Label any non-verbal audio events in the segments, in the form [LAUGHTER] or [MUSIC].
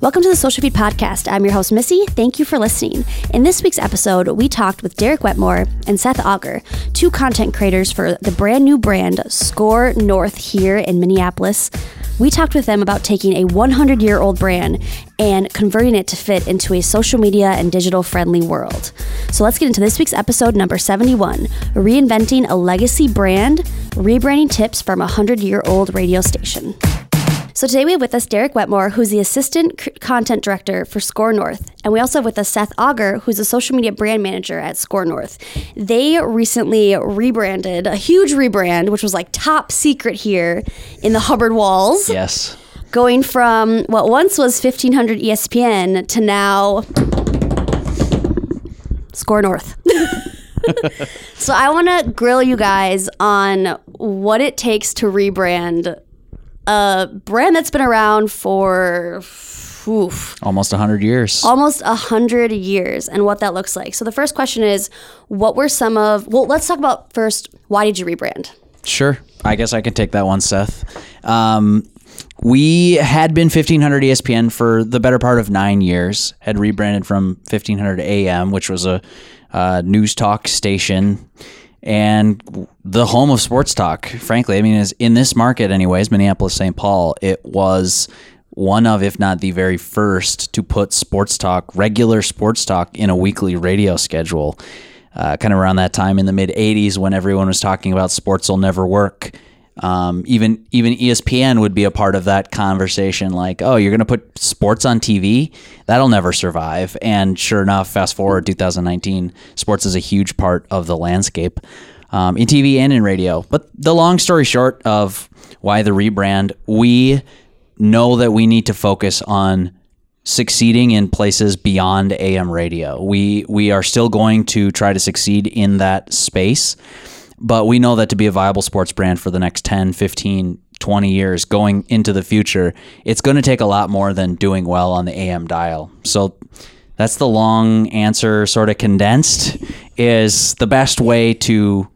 Welcome to the Social Feed Podcast. I'm your host, Missy. Thank you for listening. In this week's episode, we talked with Derek Wetmore and Seth Auger, two content creators for the brand new brand SKOR North here in Minneapolis. We talked with them about taking a 100 year old brand and converting it to fit into a social media and digital friendly world. So let's get into this week's episode number 71 Reinventing a Legacy Brand, Rebranding Tips from a 100 year old radio station. So today we have with us Derek Wetmore, who's the assistant c- content director for SKOR North, and we also have with us Seth Auger, who's a social media brand manager at SKOR North. They recently rebranded a huge rebrand, which was like top secret here in the Hubbard Walls, Yes. going from what once was 1500 ESPN to now SKOR North. [LAUGHS] so I want to grill you guys on what it takes to rebrand a brand that's been around for oof, Almost 100 years. almost a hundred years and what that looks like. So the first question is, what were some of? Well, let's talk about first. Why did you rebrand? Sure. I guess I can take that one, Seth. Um, we had been 1500 ESPN for the better part of nine years, had rebranded from 1500 AM, which was a uh, news talk station and the home of sports talk. Frankly, I mean, is in this market, anyways, Minneapolis, St. Paul, it was one of, if not the very first, to put sports talk, regular sports talk, in a weekly radio schedule. Uh, kind of around that time in the mid '80s, when everyone was talking about sports will never work. Um, even even ESPN would be a part of that conversation. Like, oh, you're going to put sports on TV? That'll never survive. And sure enough, fast forward 2019, sports is a huge part of the landscape um, in TV and in radio. But the long story short of why the rebrand, we know that we need to focus on succeeding in places beyond AM radio. We we are still going to try to succeed in that space, but we know that to be a viable sports brand for the next 10, 15, 20 years going into the future, it's going to take a lot more than doing well on the AM dial. So that's the long answer sort of condensed is the best way to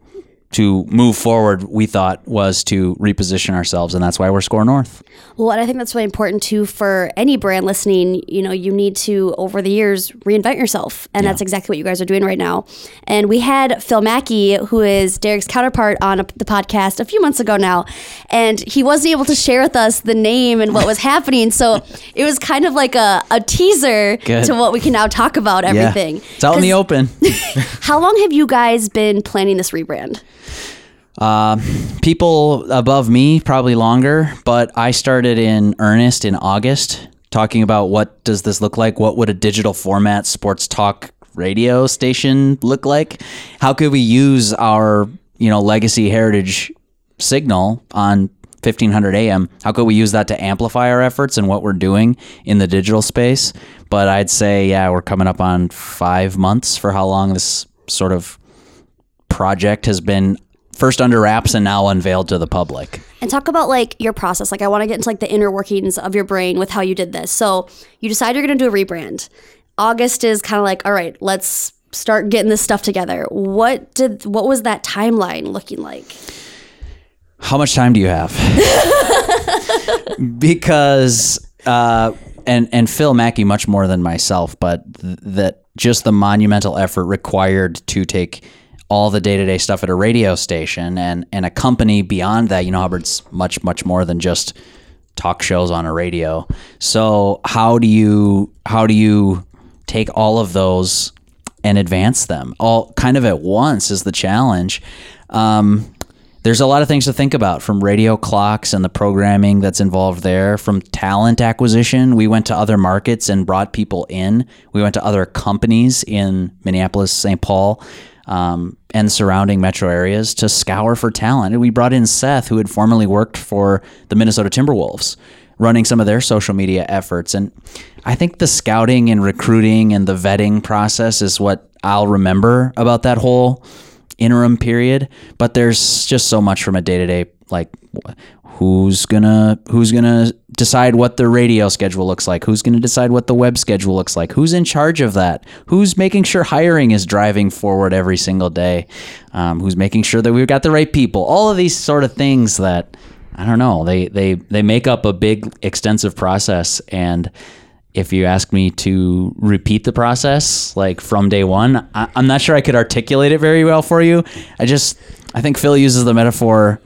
to move forward we thought was to reposition ourselves and that's why we're SKOR North Well, and I think that's really important too for any brand listening. You know, you need to over the years reinvent yourself, and that's exactly what you guys are doing right now. And we had Phil Mackey, who is Derek's counterpart on a, the podcast a few months ago now, and he wasn't able to share with us the name and what was [LAUGHS] happening. So it was kind of like a, a teaser Good. to what we can now talk about everything. it's out in the open [LAUGHS] How long have you guys been planning this rebrand? Um, people above me probably longer but i started in earnest in august talking about what does this look like? What would a digital format sports talk radio station look like? How could we use our you know legacy heritage signal on 1500 am how could we use that to amplify our efforts and what we're doing in the digital space? But i'd say yeah we're coming up on five months for how long this sort of project has been first under wraps and now unveiled to the public. And talk about like your process. Like I want to get into like the inner workings of your brain with how you did this. So you decide you're going to do a rebrand. August is kind of like, all right, let's start getting this stuff together. What did what was that timeline looking like? How much time do you have? [LAUGHS] because uh, and and Phil Mackey much more than myself, but th- that just the monumental effort required to take all the day-to-day stuff at a radio station and and a company beyond that. You know hubbard's much much more than just talk shows on a radio. So how do you how do you take all of those and advance them? All kind of at once is the challenge. Um, there's a lot of things to think about from radio clocks and the programming that's involved there. From talent acquisition we went to other markets and brought people in. We went to other companies in minneapolis st paul um, and surrounding metro areas to scour for talent. And we brought in seth who had formerly worked for the minnesota timberwolves running some of their social media efforts. And i think the scouting and recruiting and the vetting process is what i'll remember about that whole interim period. But there's just so much from a day-to-day like wh- who's gonna who's gonna decide what the radio schedule looks like? Who's gonna decide what the web schedule looks like? Who's in charge of that? Who's making sure hiring is driving forward every single day? Um, who's making sure that we've got the right people? All of these sort of things that i don't know they they they make up a big extensive process. And if you ask me to repeat the process like from day one, I, I'm not sure I could articulate it very well for you. I just I think Phil uses the metaphor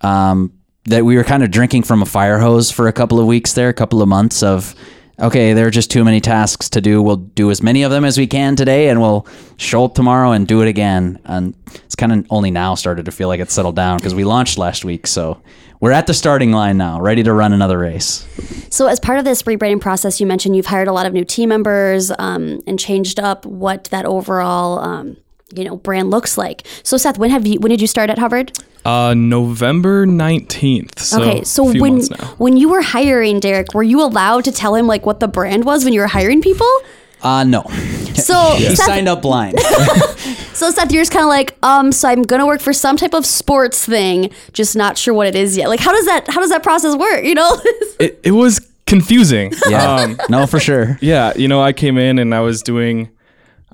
um, that we were kind of drinking from a fire hose for a couple of weeks there, a couple of months of okay, there are just too many tasks to do. We'll do as many of them as we can today, and we'll show up tomorrow and do it again. And it's kind of only now started to feel like it's settled down because we launched last week, so we're at the starting line now, ready to run another race. So, as part of this rebranding process, you mentioned you've hired a lot of new team members um, and changed up what that overall, um, you know, brand looks like. So, Seth, when have you? When did you start at Hubbard? Uh, November nineteenth. So okay, so a few when now. when you were hiring Derek, were you allowed to tell him like what the brand was when you were hiring people? Uh, no. So, [LAUGHS] He Seth, signed up blind. [LAUGHS] so Seth, you're just kind of like, um, so I'm gonna work for some type of sports thing, just not sure what it is yet. Like, how does that how does that process work? You know? [LAUGHS] It, it was confusing. yeah. Um, no, for sure. yeah, you know, I came in and I was doing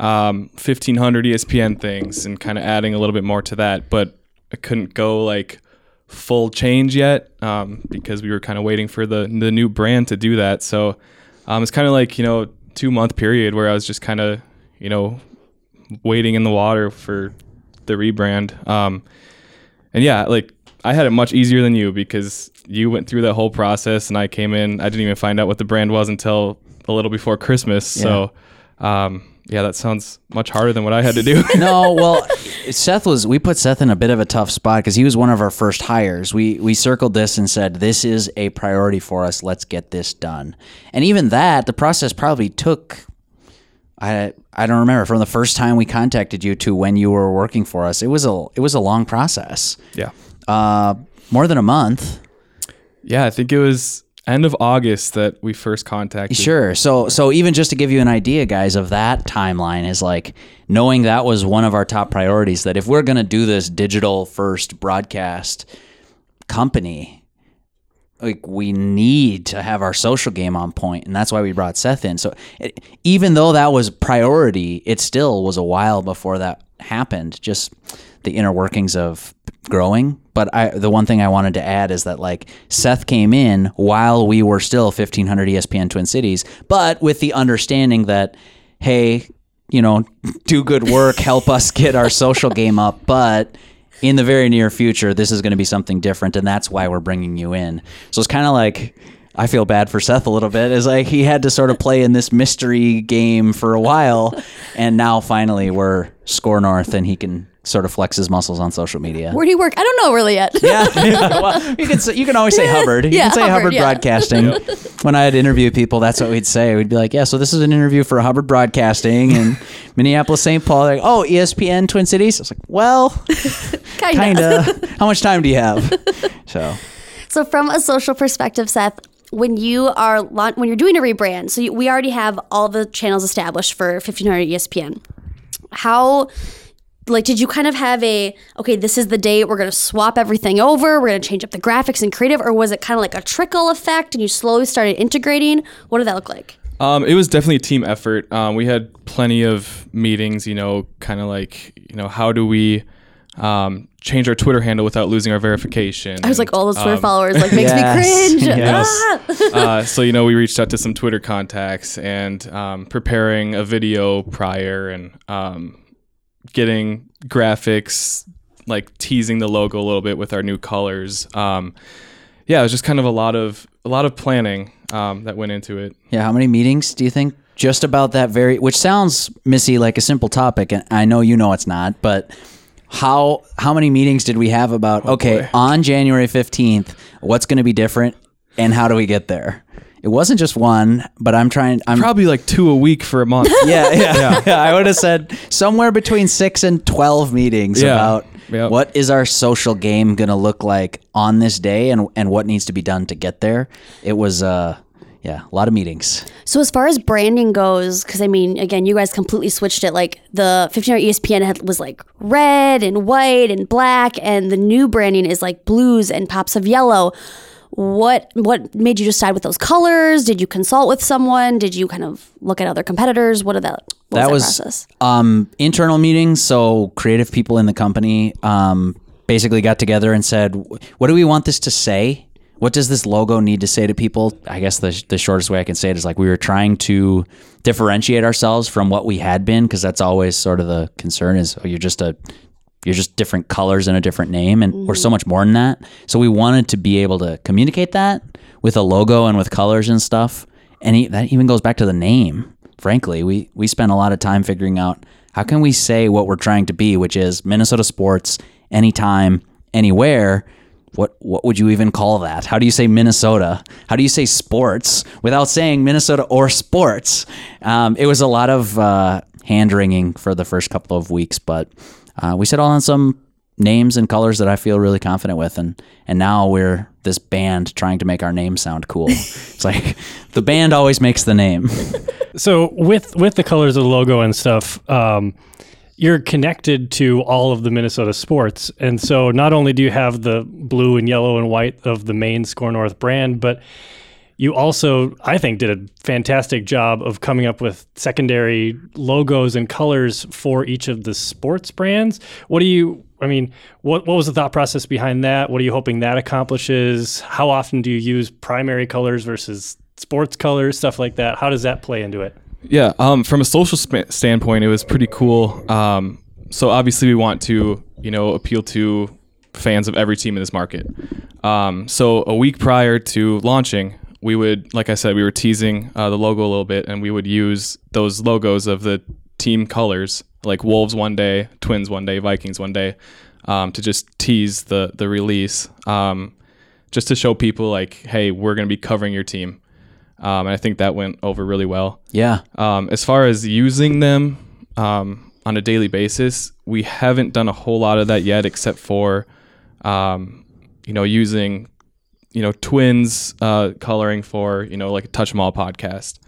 um, 1500 ESPN things and kind of adding a little bit more to that, but I couldn't go like full change yet um, because we were kind of waiting for the the new brand to do that. So um, it's kind of like you know two month period where I was just kind of you know waiting in the water for the rebrand. Um, and yeah, like I had it much easier than you because you went through that whole process and I came in. I didn't even find out what the brand was until a little before Christmas. So, um, yeah, that sounds much harder than what I had to do. [LAUGHS] [LAUGHS] no, well, Seth was. We put Seth in a bit of a tough spot because he was one of our first hires. We we circled this and said this is a priority for us. Let's get this done. And even that, the process probably took. I I don't remember from the first time we contacted you to when you were working for us. It was a it was a long process. yeah. Uh, more than a month. Yeah, I think it was end of August that we first contacted. Sure. So so even just to give you an idea, guys, of that timeline is like knowing that was one of our top priorities. That if we're going to do this digital first broadcast company, like we need to have our social game on point, and that's why we brought Seth in. So it, even though that was priority, it still was a while before that happened. Just the inner workings of growing. But I, the one thing I wanted to add is that like Seth came in while we were still 1500 ESPN Twin Cities, but with the understanding that, hey, you know, do good work, help us get our social game up, but in the very near future, this is going to be something different, and that's why we're bringing you in. So it's kind of like I feel bad for Seth a little bit. Is like he had to sort of play in this mystery game for a while, and now finally we're SKOR North, and he can sort of flex his muscles on social media. Where do you work? I don't know really yet. Yeah, [LAUGHS] [LAUGHS] well, you can say, you can always say Hubbard. You Yeah, can say Hubbard, Hubbard yeah. Broadcasting. [LAUGHS] When I had interview people, that's what we'd say. We'd be like, "Yeah, so this is an interview for Hubbard Broadcasting in Minneapolis, St. Paul." They're like, "Oh, ESPN Twin Cities." I was like, "Well, Kinda. kind of. How much time do you have?" So, So, from a social perspective, Seth, when you are when you're doing a rebrand, so you, we already have all the channels established for 1500 ESPN. How like did you kind of have a okay this is the date we're going to swap everything over we're going to change up the graphics and creative or was it kind of like a trickle effect and you slowly started integrating what did that look like Um, it was definitely a team effort. Um, we had plenty of meetings, you know, kind of like, you know, how do we um, change our Twitter handle without losing our verification? i was like all those twitter Um, followers like makes Yes, me cringe yes. Ah! [LAUGHS] uh, so you know we reached out to some twitter contacts and um, preparing a video prior and um, getting graphics like teasing the logo a little bit with our new colors um, yeah it was just kind of a lot of a lot of planning um, that went into it yeah, how many meetings do you think just about that very which sounds Missy like a simple topic and I know you know it's not, but how how many meetings did we have about okay, boy. on January 15th, what's going to be different and how do we get there? It wasn't just one, but I'm trying I'm probably like two a week for a month [LAUGHS] yeah, yeah, [LAUGHS] yeah. [LAUGHS] I would have said somewhere between six and twelve meetings Yeah. about Yep. what is our social game going to look like on this day, and and what needs to be done to get there. It was, uh, yeah, a lot of meetings. So as far as branding goes, because I mean, again, you guys completely switched it. Like the 1500 ESPN had, was like red and white and black, and the new branding is like blues and pops of yellow. What what made you decide with those colors? Did you consult with someone? Did you kind of look at other competitors? What did that? What that was was that process? um, internal meetings. So creative people in the company um, basically got together and said, "What do we want this to say? what does this logo need to say to people? I guess the, the shortest way I can say it is like we were trying to differentiate ourselves from what we had been because that's always sort of the concern is oh, you're just a you're just different colors and a different name and we're so much more than that. So we wanted to be able to communicate that with a logo and with colors and stuff. And he, that even goes back to the name. Frankly, we we spent a lot of time figuring out how can we say what we're trying to be, which is Minnesota sports anytime, anywhere what what would you even call that? How do you say Minnesota? How do you say sports without saying Minnesota or sports? Um, it was a lot of uh, hand wringing for the first couple of weeks, but uh, we settled on some names and colors that I feel really confident with, and and now we're this band trying to make our name sound cool. [LAUGHS] it's like the band always makes the name. [LAUGHS] So with with the colors of the logo and stuff, um, you're connected to all of the Minnesota sports, and so not only do you have the blue and yellow and white of the main SKOR North brand, but you also, I think, did a fantastic job of coming up with secondary logos and colors for each of the sports brands. What do you? I mean, what what was the thought process behind that? What are you hoping that accomplishes? How often do you use primary colors versus sports colors, stuff like that? How does that play into it? Yeah, um, from a social sp- standpoint, it was pretty cool. Um, so obviously, we want to, you know, appeal to fans of every team in this market. Um, so a week prior to launching, we would, like I said, we were teasing uh, the logo a little bit, and we would use those logos of the team colors, like Wolves one day, Twins one day, Vikings one day, um, to just tease the the release, um, just to show people like, hey, we're going to be covering your team. Um, and I think that went over really well. Yeah, Um, as far as using them um, on a daily basis, we haven't done a whole lot of that yet, except for, um, you know, using, you know, twins uh, coloring for, you know, like a Touch 'Em All podcast,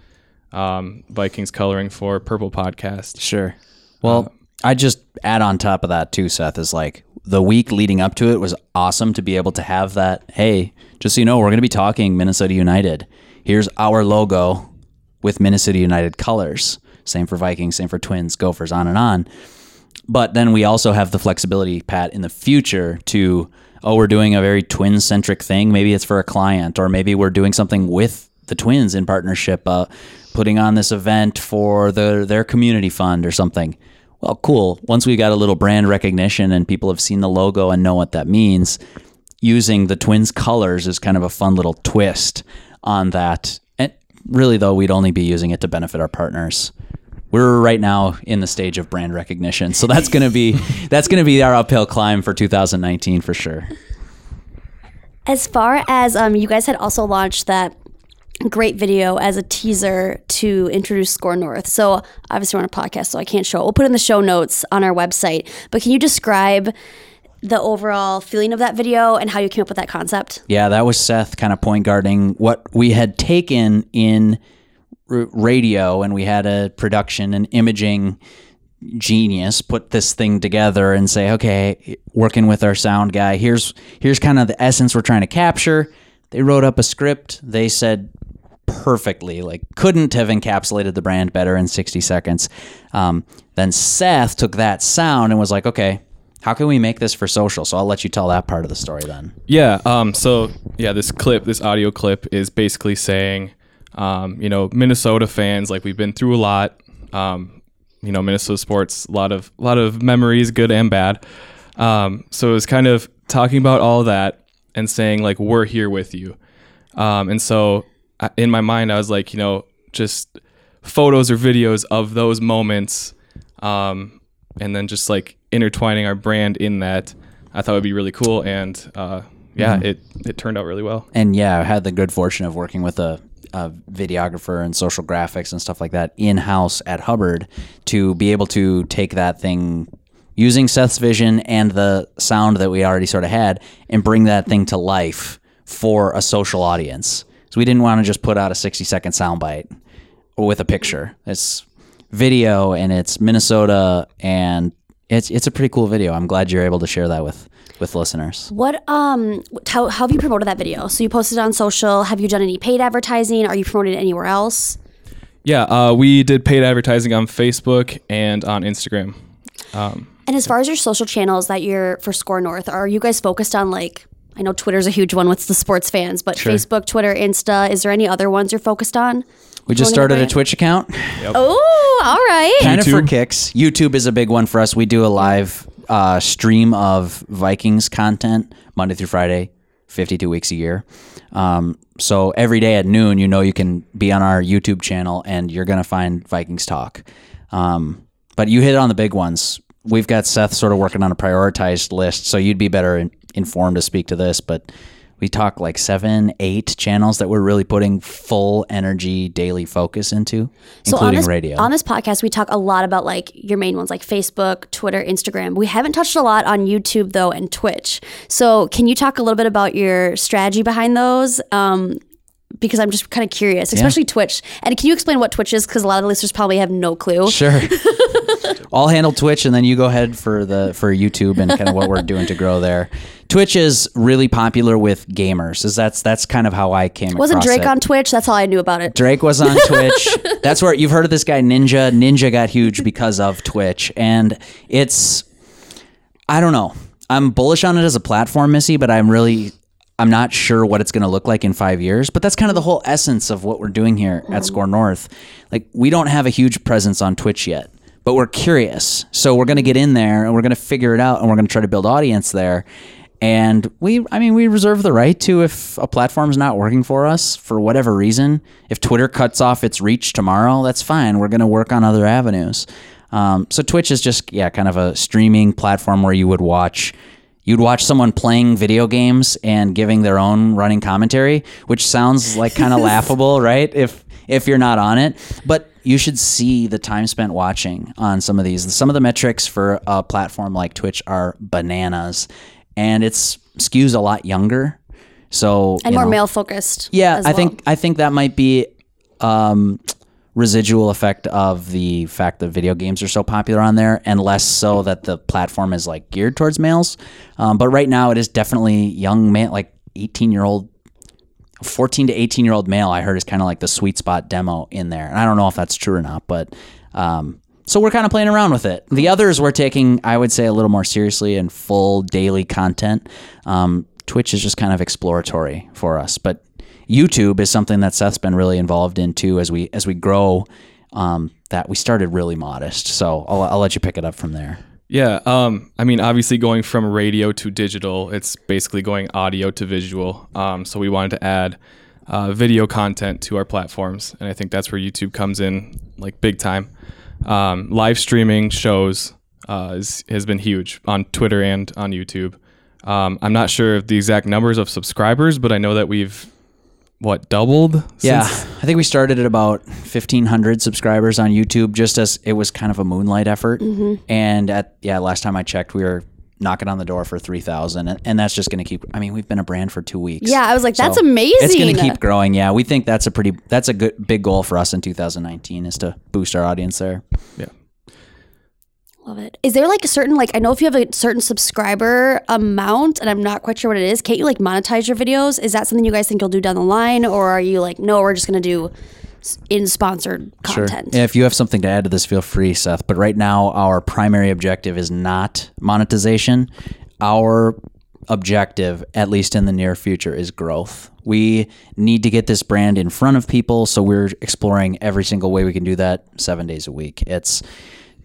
um, Vikings coloring for Purple podcast. Sure. Well, I just add on top of that too, Seth, is like the week leading up to it was awesome to be able to have that. Hey, just so you know, we're going to be talking Minnesota United. Here's our logo with Minnesota United colors. Same for Vikings, same for Twins, Gophers, on and on. But then we also have the flexibility, Pat, in the future to, oh, we're doing a very twin centric thing. Maybe it's for a client, or maybe we're doing something with the twins in partnership, uh, putting on this event for the, their community fund or something. Well, cool. Once we got a little brand recognition and people have seen the logo and know what that means, using the twins colors is kind of a fun little twist on that. And really, though, we'd only be using it to benefit our partners we're right now in the stage of brand recognition. So that's going to be [LAUGHS] that's going to be our uphill climb for 2019 for sure. As far as um, you guys had also launched that great video as a teaser to introduce SKOR North. So obviously we're on a podcast, so I can't show. it. We'll put it in the show notes on our website. But can you describe the overall feeling of that video and how you came up with that concept? Yeah, that was Seth kind of point guarding what we had taken in r- radio and we had a production and imaging genius put this thing together and say okay working with our sound guy here's here's kind of the essence we're trying to capture they wrote up a script they said perfectly like couldn't have encapsulated the brand better in 60 seconds um, then seth took that sound and was like okay how can we make this for social so i'll let you tell that part of the story then Yeah. Um. So yeah, this clip, this audio clip, is basically saying, um, you know, Minnesota fans, like we've been through a lot. Um, you know, Minnesota sports, a lot of a lot of memories, good and bad. Um. So it was kind of talking about all that and saying like we're here with you. Um. And so I- in my mind, I was like, you know, just photos or videos of those moments. Um. And then just like intertwining our brand in that, I thought would be really cool. And uh, yeah, it it turned out really well. and yeah, I had the good fortune of working with a, a videographer and social graphics and stuff like that in house at Hubbard to be able to take that thing using Seth's vision and the sound that we already sort of had and bring that thing to life for a social audience. So we didn't want to just put out a 60 second soundbite with a picture. It's video and it's Minnesota and it's it's a pretty cool video. I'm glad you're able to share that with with listeners. What um how, how have you promoted that video? So you posted it on social. Have you done any paid advertising? Are you promoting it anywhere else? Yeah, uh, we did paid advertising on Facebook and on Instagram. Um, And as far as your social channels that you're for SKOR North, are you guys focused on like I know Twitter's a huge one with the sports fans, but Facebook, Twitter, Insta. Is there any other ones you're focused on? We just started a? Twitch account, Oh, all right. kind of for kicks. YouTube is a big one for us. We do a live uh, stream of Vikings content Monday through Friday, 52 weeks a year. Um, so every day at noon, you know you can be on our YouTube channel and you're going to find Vikings talk. Um, but you hit on the big ones. We've got Seth sort of working on a prioritized list, so you'd be better in, informed to speak to this. But we talk like seven, eight channels that we're really putting full energy daily focus into, So including on this, radio. On this podcast, we talk a lot about like your main ones like Facebook, Twitter, Instagram. We haven't touched a lot on YouTube though and Twitch. So can you talk a little bit about your strategy behind those? Um, because I'm just kind of curious, especially Twitch. And can you explain what Twitch is? Because a lot of the listeners probably have no clue. Sure. [LAUGHS] I'll handle Twitch, and then you go ahead for the for YouTube and kind of what we're doing to grow there. Twitch is really popular with gamers. Is that's that's kind of how I came. Wasn't Drake it. on Twitch? That's all I knew about it. Drake was on Twitch. [LAUGHS] That's where you've heard of this guy Ninja. Ninja got huge because of Twitch, and it's I don't know. I'm bullish on it as a platform, Missy, but I'm really I'm not sure what it's going to look like in five years. But that's kind of the whole essence of what we're doing here at SKOR North. Like we don't have a huge presence on Twitch yet, but we're curious, so we're going to get in there and we're going to figure it out, and we're going to try to build audience there. And we, I mean, we reserve the right to if a platform's not working for us for whatever reason. If Twitter cuts off its reach tomorrow, that's fine. We're going to work on other avenues. Um, so Twitch is just, yeah, kind of a streaming platform where you would watch, you'd watch someone playing video games and giving their own running commentary, which sounds like kind of [LAUGHS] laughable, right? If if you're not on it, but you should see the time spent watching on some of these. Some of the metrics for a platform like Twitch are bananas, and it's skews a lot younger. So And more know. male focused. Yeah, I well. think I think that might be um, residual effect of the fact that video games are so popular on there, and less so that the platform is like geared towards males. Um, but right now, it is definitely young man, like eighteen year old. 14 to 18 year old male I heard is kind of like the sweet spot demo in there. And I don't know if that's true or not, but um, so we're kind of playing around with it. The others we're taking, I would say, a little more seriously and full daily content. Um, Twitch is just kind of exploratory for us, but YouTube is something that Seth's been really involved in too as we as we grow. Um, that we started really modest, so I'll, I'll let you pick it up from there. Yeah, um, I mean, obviously going from radio to digital, it's basically going audio to visual. Um, so we wanted to add uh, video content to our platforms, and I think that's where YouTube comes in like big time. Um, live streaming shows uh, is, has been huge on Twitter and on YouTube. Um, I'm not sure of the exact numbers of subscribers, but I know that we've what doubled. Yeah, since- I think we started at about 1,500 subscribers on YouTube, just as it was kind of a moonlight effort. Mm-hmm. And at yeah, last time I checked, we were knocking on the door for 3,000, and, and that's just going to keep. I mean, we've been a brand for two weeks. Yeah, I was like, that's So amazing. It's going to keep growing. Yeah, we think that's a pretty that's a good big goal for us in 2019 is to boost our audience there. yeah. Love it. Is there like a certain like I know if you have a certain subscriber amount and I'm not quite sure what it is, can't you like monetize your videos? Is that something you guys think you'll do down the line or are you like no, we're just going to do in sponsored content? Yeah, if you have something to add to this, feel free, Seth. But right now, our primary objective is not monetization. Our objective, at least in the near future, is growth. We need to get this brand in front of people, so we're exploring every single way we can do that seven days a week. It's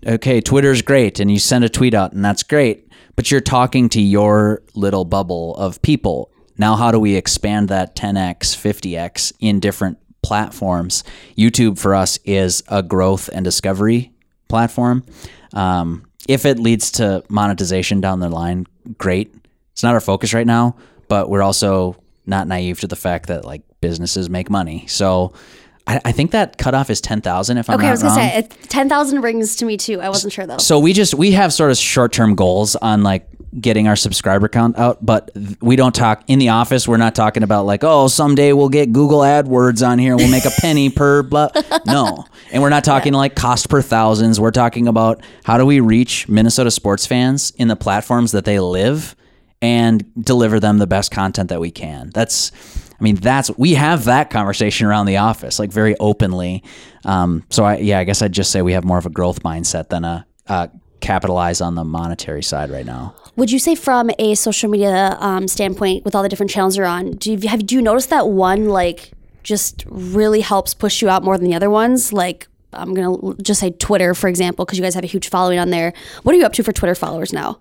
okay, Twitter's great, and you send a tweet out, and that's great, but you're talking to your little bubble of people. Now, how do we expand that 10x, 50x in different platforms? YouTube for us is a growth and discovery platform. Um, if it leads to monetization down the line, great. It's not our focus right now, but we're also not naive to the fact that like businesses make money. So I, I think that cutoff is 10,000 if I'm Okay, I was going to wrong. say 10,000 rings to me too. I wasn't sure though. So we just we have sort of short term goals on like getting our subscriber count out, but we don't talk in the office. We're not talking about like oh someday we'll get Google AdWords on here. We'll make a penny [LAUGHS] per blah. No, and we're not talking like cost per thousands. We're talking about how do we reach Minnesota sports fans in the platforms that they live and deliver them the best content that we can. That's I mean, that's we have that conversation around the office, like very openly. Um, so I, yeah, I guess I'd just say we have more of a growth mindset than a, a capitalize on the monetary side right now. Would you say from a social media um, standpoint, with all the different channels you're on, do you have do you notice that one like just really helps push you out more than the other ones? Like I'm gonna just say Twitter, for example, because you guys have a huge following on there. What are you up to for Twitter followers now?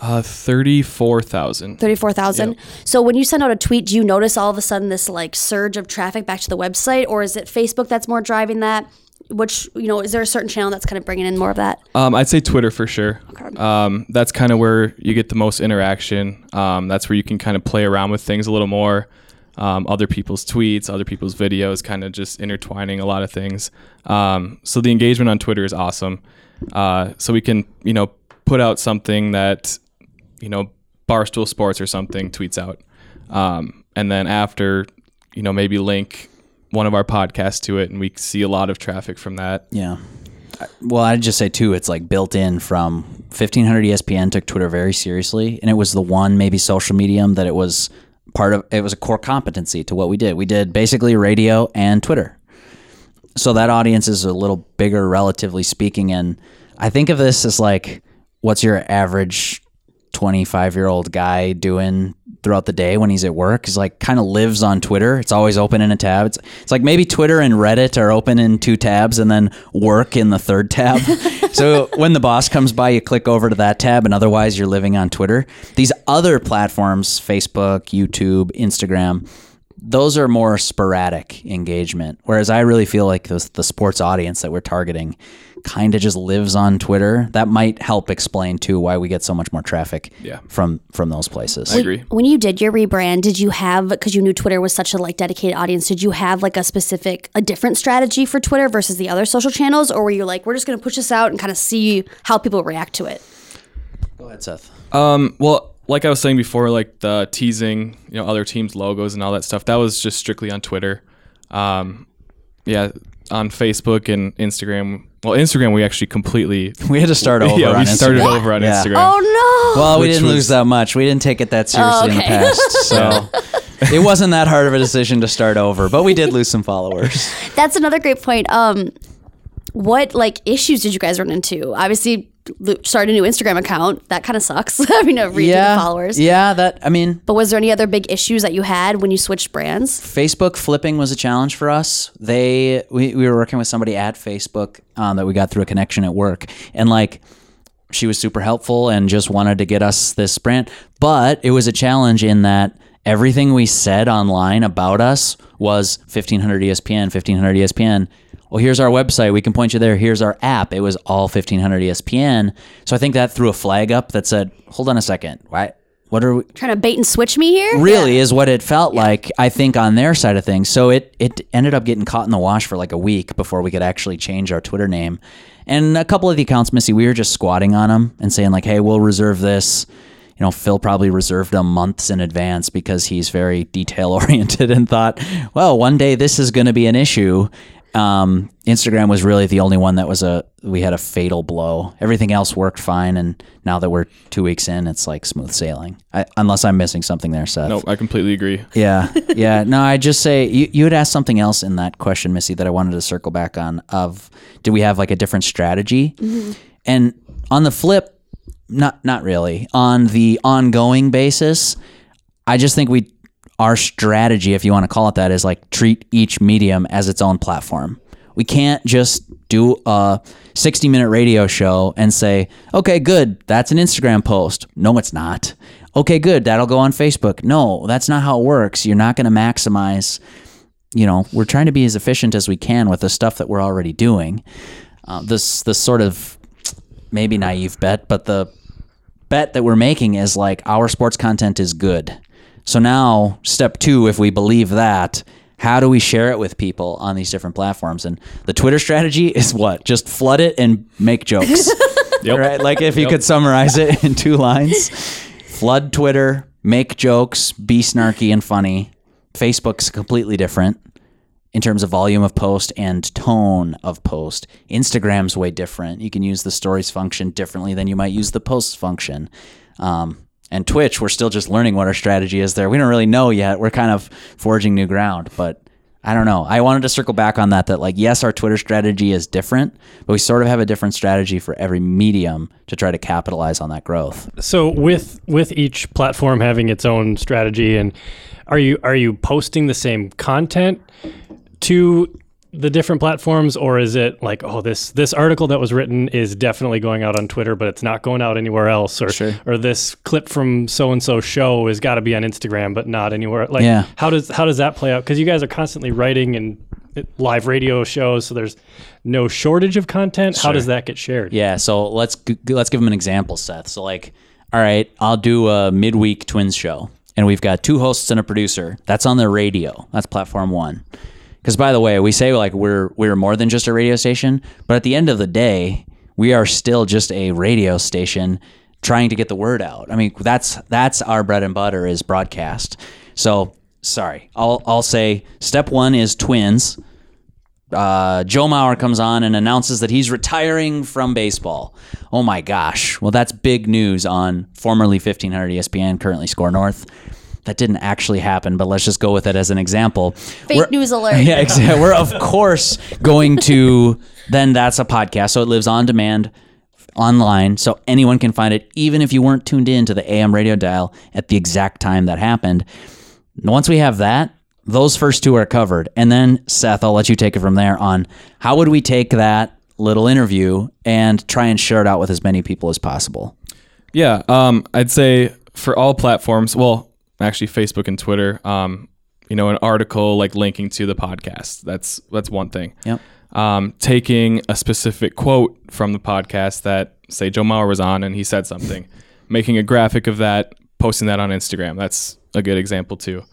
Uh, thirty-four thousand. Thirty-four thousand. So when you send out a tweet, do you notice all of a sudden this like surge of traffic back to the website, or is it Facebook that's more driving that? Which you know, is there a certain channel that's kind of bringing in more of that? Um, I'd say Twitter for sure. Um, that's kind of where you get the most interaction. Um, that's where you can kind of play around with things a little more. Um, other people's tweets, other people's videos, kind of just intertwining a lot of things. Um, so the engagement on Twitter is awesome. Uh, so we can, you know, put out something that, you know, Barstool Sports or something tweets out, um, and then after, you know, maybe link one of our podcasts to it, and we see a lot of traffic from that. Yeah. Well, I'd just say too, it's like built in from 1500 ESPN took Twitter very seriously, and it was the one maybe social medium that it was part of. It was a core competency to what we did. We did basically radio and Twitter, so that audience is a little bigger, relatively speaking. And I think of this as like, what's your average 25 year old guy doing throughout the day when he's at work. He's like kind of lives on twitter. It's always open in a tab. It's, it's like maybe twitter and reddit are open in two tabs and then work in the third tab. [LAUGHS] So when the boss comes by you click over to that tab and otherwise you're living on twitter. These other platforms facebook youtube instagram those are more sporadic engagement. Whereas I really feel like the, the sports audience that we're targeting kind of just lives on Twitter. That might help explain too why we get so much more traffic Yeah. from from those places. I agree. When you did your rebrand, did you have because you knew Twitter was such a like dedicated audience? Did you have like a specific, a different strategy for Twitter versus the other social channels, or were you like, we're just going to push this out and kind of see how people react to it? Go ahead, Seth. Um, well, like I was saying before, like the teasing, you know, other teams' logos and all that stuff, that was just strictly on Twitter. Um, yeah, on Facebook and Instagram. Well, Instagram, we actually completely. [LAUGHS] We had to start over. yeah, on we started Instagram. over on Yeah. Instagram. Oh no! Well, we didn't was- lose that much. We didn't take it that seriously in the past, [LAUGHS] so it wasn't that hard of a decision to start over. But we did lose some followers. [LAUGHS] That's another great point. Um, what like issues did you guys run into? Obviously, lo- start a new Instagram account. That kind of sucks. [LAUGHS] I mean, to read yeah, the followers. Yeah, that. I mean, But was there any other big issues that you had when you switched brands? Facebook flipping was a challenge for us. They we, we were working with somebody at Facebook um, that we got through a connection at work, and like she was super helpful and just wanted to get us this brand. But it was a challenge in that everything we said online about us was 1500 ESPN, 1500 ESPN. Well, here's our website. We can point you there. Here's our app. It was all 1500 ESPN. So I think that threw a flag up that said, "Hold on a second. Why? What are we? Trying to bait and switch me here? really is what it felt like i think on their side of things so it it ended up getting caught in the wash for like a week before we could actually change our twitter name and a couple of the accounts missy we were just squatting on them and saying like hey we'll reserve this you know phil probably reserved them months in advance because he's very detail oriented [LAUGHS] and thought well one day this is going to be an issue um, Instagram was really the only one that was a we had a fatal blow. Everything else worked fine, and now that we're two weeks in, it's like smooth sailing. I, unless I'm missing something there, Seth. No, I completely agree. Yeah, [LAUGHS] yeah. No, I just say you, you had asked something else in that question, Missy, that I wanted to circle back on. Of do we have like a different strategy? And on the flip, not not really. On the ongoing basis, I just think we our strategy, if you want to call it that, is like treat each medium as its own platform. We can't just do a 60 minute radio show and say, okay, good, that's an Instagram post. No, it's not. Okay, good, that'll go on Facebook. No, that's not how it works. You're not going to maximize, you know, we're trying to be as efficient as we can with the stuff that we're already doing. Uh, this, this sort of maybe naive bet, but the bet that we're making is like our sports content is good. So now, step two, if we believe that, how do we share it with people on these different platforms? And the Twitter strategy [LAUGHS] is what? Just flood it and make jokes. [LAUGHS] Yep. right? Like if you Yep. could summarize it [LAUGHS] in two lines flood Twitter, make jokes, be snarky and funny. Facebook's completely different in terms of volume of post and tone of post. Instagram's way different. You can use the stories function differently than you might use the posts function. Um, and Twitch, we're still just learning what our strategy is there. We don't really know yet. We're kind of forging new ground, but I don't know. I wanted to circle back on that. That like, yes, our Twitter strategy is different, but we sort of have a different strategy for every medium to try to capitalize on that growth. So with with each platform having its own strategy, and are you are you posting the same content to the different platforms or is it like oh this this article that was written is definitely going out on Twitter but it's not going out anywhere else or Sure. or this clip from so and so show has got to be on Instagram but not anywhere like Yeah. how does how does that play out cuz you guys are constantly writing and uh, live radio shows so there's no shortage of content how does that get shared Yeah, so let's let's give them an example, Seth. So like, all right, I'll do a midweek Twins show, and we've got two hosts and a producer. That's on the radio. That's platform one. Because by the way, we say like we're we're more than just a radio station, but at the end of the day, we are still just a radio station trying to get the word out. I mean, that's that's our bread and butter is broadcast. So sorry, I'll I'll say step one is Twins uh, Joe Mauer comes on and announces that he's retiring from baseball. Oh my gosh. Well, that's big news on formerly 1500 ESPN, currently SKOR North. That didn't actually happen, but let's just go with it as an example. Fake news alert. [LAUGHS] Yeah, exactly. We're of course going to then that's a podcast, so it lives on demand online, so anyone can find it, even if you weren't tuned in to the AM radio dial at the exact time that happened. Once we have that, those first two are covered, and then Seth, I'll let you take it from there on how would we take that little interview and try and share it out with as many people as possible. Yeah, um, I'd say for all platforms, well, actually Facebook and Twitter, um, you know, an article like linking to the podcast. That's that's one thing. Yep. Um, taking a specific quote from the podcast that say Joe Mauer was on and he said something, [LAUGHS] making a graphic of that, posting that on Instagram. That's a good example too.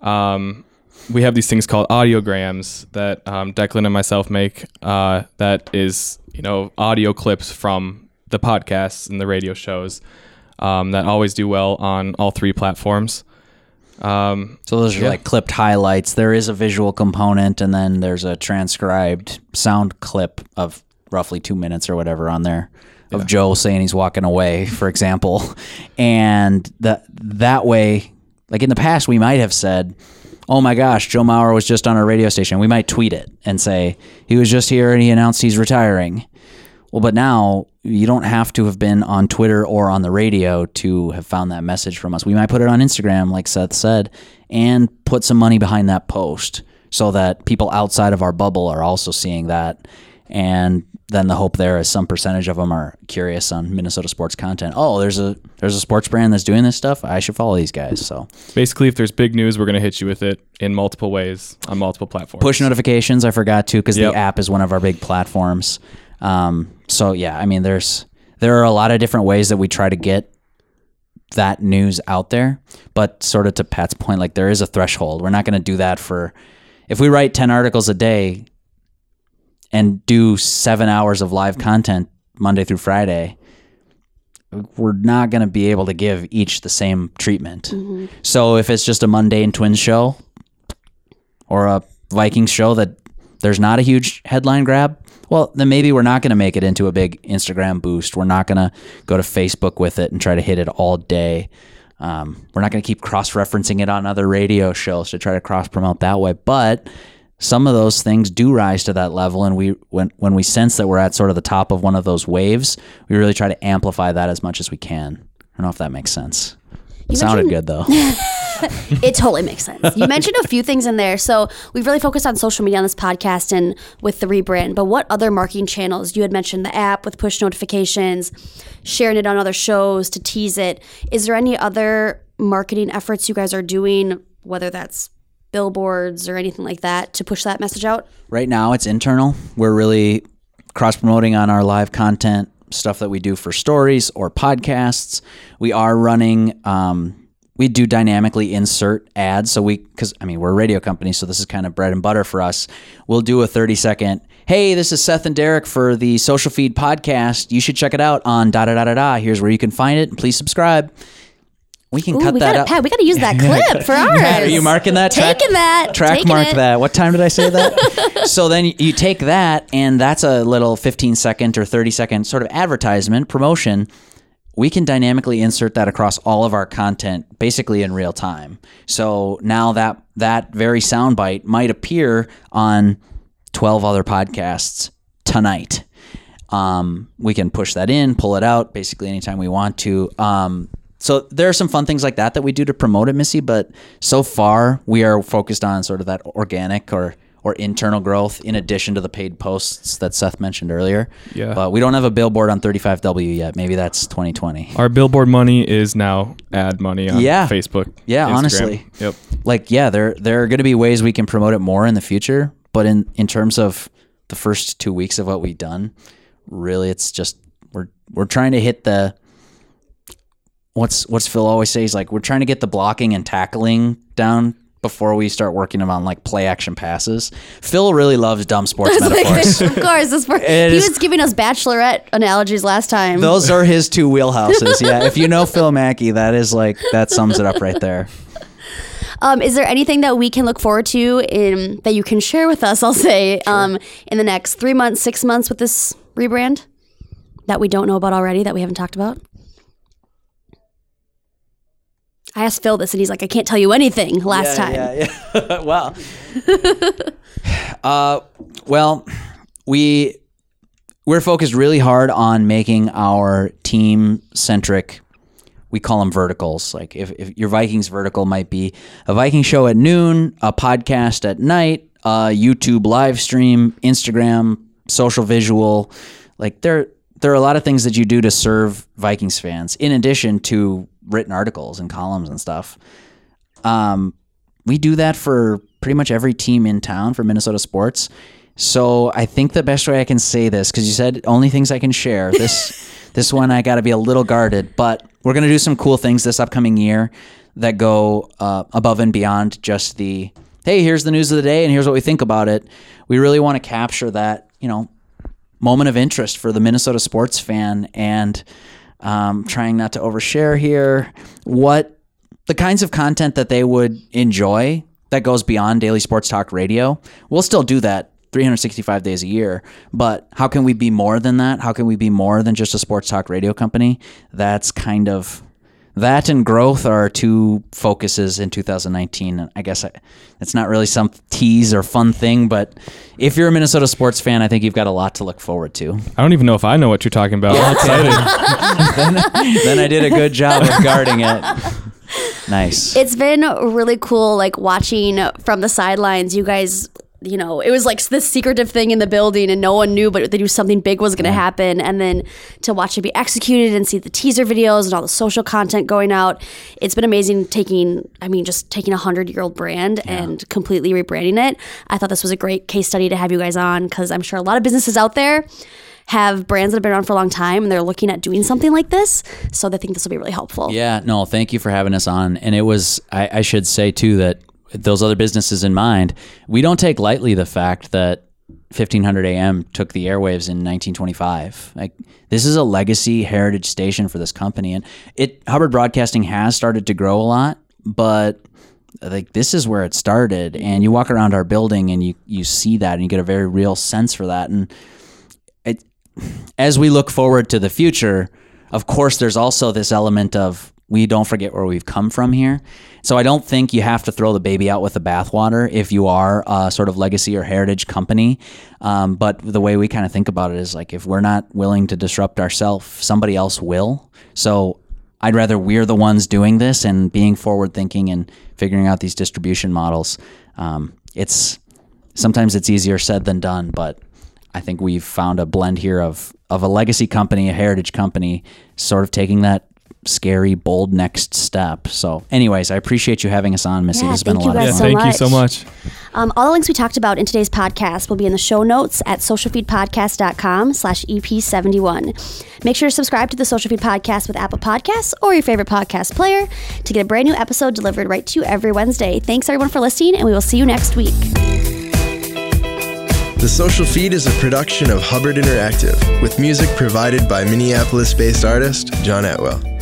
Um, we have these things called audiograms that um, Declan and myself make. Uh, that is, you know, audio clips from the podcasts and the radio shows um, that always do well on all three platforms. Um, So those are Yeah. like clipped highlights. There is a visual component, and then there's a transcribed sound clip of roughly two minutes or whatever on there of Joe saying he's walking away, for example. [LAUGHS] And that that way, like in the past, we might have said, "Oh my gosh, Joe Mauer was just on our radio station." We might tweet it and say he was just here and he announced he's retiring. Well, but now you don't have to have been on Twitter or on the radio to have found that message from us. We might put it on Instagram, like Seth said, and put some money behind that post so that people outside of our bubble are also seeing that. And then the hope there is some percentage of them are curious on Minnesota sports content. Oh, there's a there's a sports brand that's doing this stuff. I should follow these guys. So basically, if there's big news, we're going to hit you with it in multiple ways on multiple platforms. push notifications i forgot to because Yep. the app is one of our big platforms um, so yeah i mean there's there are a lot of different ways that we try to get that news out there but sort of to pat's point like there is a threshold. We're not going to do that for if we write 10 articles a day and do seven hours of live content monday through friday we're not going to be able to give each the same treatment. So if it's just a mundane twins show or a Vikings show that there's not a huge headline grab, well, then maybe we're not going to make it into a big Instagram boost. We're not going to go to Facebook with it and try to hit it all day. Um, we're not going to keep cross referencing it on other radio shows to try to cross promote that way. But some of those things do rise to that level, and we when when we sense that we're at sort of the top of one of those waves, we really try to amplify that as much as we can. I don't know if that makes sense. Sounded good though. [LAUGHS] It totally makes sense. You [LAUGHS] mentioned a few things in there. So we've really focused on social media on this podcast and with the rebrand. But what other marketing channels? You had mentioned the app with push notifications, sharing it on other shows to tease it. Is there any other marketing efforts you guys are doing, whether that's billboards or anything like that, to push that message out? Right now, it's internal. We're really cross promoting on our live content stuff that we do for stories or podcasts. We are running. Um, we do dynamically insert ads, so we because I mean we're a radio company, so this is kind of bread and butter for us. We'll do a thirty second. Hey, this is Seth and Derek for the Social Feed podcast. You should check it out on da da da da da. Here's where you can find it. Please subscribe. We can Ooh, cut we that gotta, up. Pat, we got to use that clip for ours. [LAUGHS] Pat, are you marking that? Track- Taking that. Track taking mark it. that. What time did I say that? [LAUGHS] so then you take that, and that's a little 15 second or 30 second sort of advertisement promotion. we can dynamically insert that across all of our content basically in real time. So now that that very soundbite might appear on 12 other podcasts tonight. Um, we can push that in, pull it out basically anytime we want to. Um, so there are some fun things like that that we do to promote it, Missy. But so far, we are focused on sort of that organic or or internal growth in addition to the paid posts that Seth mentioned earlier. Yeah. But we don't have a billboard on 35W yet. Maybe that's 2020. Our billboard money is now ad money on Yeah. Facebook. Yeah, Instagram. honestly. Yep. Like, yeah, there there are going to be ways we can promote it more in the future. But in in terms of the first two weeks of what we've done, really, it's just we're we're trying to hit the what's what's Phil always says like we're trying to get the blocking and tackling down before we start working on like play action passes. Phil really loves dumb sports metaphors. of course, this part, [LAUGHS] he is- was giving us bachelorette analogies last time. Those are his two wheelhouses. [LAUGHS] Yeah, if you know Phil Mackey, that is like that sums it up right there. Um, is there anything that we can look forward to in that you can share with us? I'll say um, in the next three months, six months with this rebrand that we don't know about already that we haven't talked about. I asked Phil this, and he's like, "I can't tell you anything." Last time, Yeah, yeah. [LAUGHS] well, uh, well, we we're focused really hard on making our team centric. We call them verticals. Like if, if your Vikings vertical might be a Viking show at noon, a podcast at night, a YouTube live stream, Instagram, social visual. Like there, there are a lot of things that you do to serve Vikings fans, in addition to written articles and columns and stuff. Um, we do that for pretty much every team in town for Minnesota sports. So I think the best way I can say this, because you said only things I can share. This [LAUGHS] this one I got to be a little guarded, but we're gonna do some cool things this upcoming year that go uh, above and beyond just the hey, here's the news of the day and here's what we think about it. We really want to capture that you know moment of interest for the Minnesota sports fan and um, trying not to overshare here. What the kinds of content that they would enjoy that goes beyond daily sports talk radio. We'll still do that 365 days a year, but how can we be more than that? How can we be more than just a sports talk radio company? That's kind of that and growth are two focuses in 2019. And I guess I, it's not really some tease or fun thing, but if you're a Minnesota sports fan, I think you've got a lot to look forward to. I don't even know if I know what you're talking about. I'm excited. [LAUGHS] then I did a good job of guarding it. Nice. it's been really cool, like watching from the sidelines. You guys, you know, it was like this secretive thing in the building, and no one knew, but they knew something big was going to happen. And then to watch it be executed and see the teaser videos and all the social content going out, it's been amazing. Taking, I mean, just taking a hundred year old brand and completely rebranding it. I thought this was a great case study to have you guys on because I'm sure a lot of businesses out there have brands that have been around for a long time and they're looking at doing something like this. So they think this will be really helpful. Yeah, no, thank you for having us on. And it was, I, I should say too, that those other businesses in mind, we don't take lightly the fact that 1500 AM took the airwaves in 1925. Like this is a legacy heritage station for this company, and it Hubbard Broadcasting has started to grow a lot, but like this is where it started. And you walk around our building and you you see that, and you get a very real sense for that. And it, as we look forward to the future, of course, there's also this element of we don't forget where we've come from here. So I don't think you have to throw the baby out with the bathwater if you are a sort of legacy or heritage company. Um, but the way we kind of think about it is like if we're not willing to disrupt ourselves, somebody else will. So I'd rather we're the ones doing this and being forward thinking and figuring out these distribution models. Um, it's sometimes it's easier said than done, but I think we've found a blend here of of a legacy company, a heritage company, sort of taking that scary, bold next step. So, anyways, I appreciate you having us on, Missy. Yeah, this has been a thank you lot of guys fun. so Thank you so much. Um, all the links we talked about in today's podcast will be in the show notes at socialfeedpodcast.com slash EP71. Make sure to subscribe to the Social Feed Podcast with Apple Podcasts or your favorite podcast player to get a brand new episode delivered right to you every Wednesday. Thanks everyone for listening, and we will see you next week. The Social Feed is a production of Hubbard Interactive, with music provided by Minneapolis based artist John Atwell.